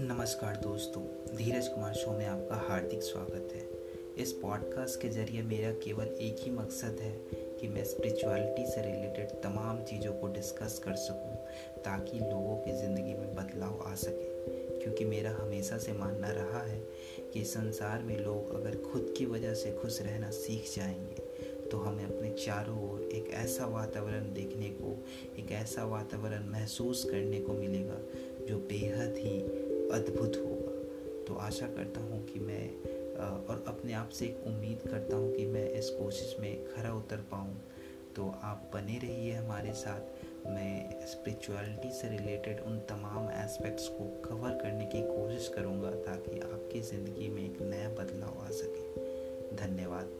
नमस्कार दोस्तों, धीरज कुमार शो में आपका हार्दिक स्वागत है। इस पॉडकास्ट के ज़रिए मेरा केवल एक ही मकसद है कि मैं स्पिरिचुअलिटी से रिलेटेड तमाम चीज़ों को डिस्कस कर सकूँ, ताकि लोगों की ज़िंदगी में बदलाव आ सके। क्योंकि मेरा हमेशा से मानना रहा है कि संसार में लोग अगर खुद की वजह से खुश रहना सीख जाएँगे तो हमें अपने चारों ओर एक ऐसा वातावरण देखने को, एक ऐसा वातावरण महसूस करने को मिलेगा आशा करता हूँ कि मैं और अपने आप से एक उम्मीद करता हूँ कि मैं इस कोशिश में खरा उतर पाऊँ। तो आप बने रहिए हमारे साथ। मैं स्पिरिचुअलिटी से रिलेटेड उन तमाम एस्पेक्ट्स को कवर करने की कोशिश करूँगा ताकि आपकी ज़िंदगी में एक नया बदलाव आ सके। धन्यवाद।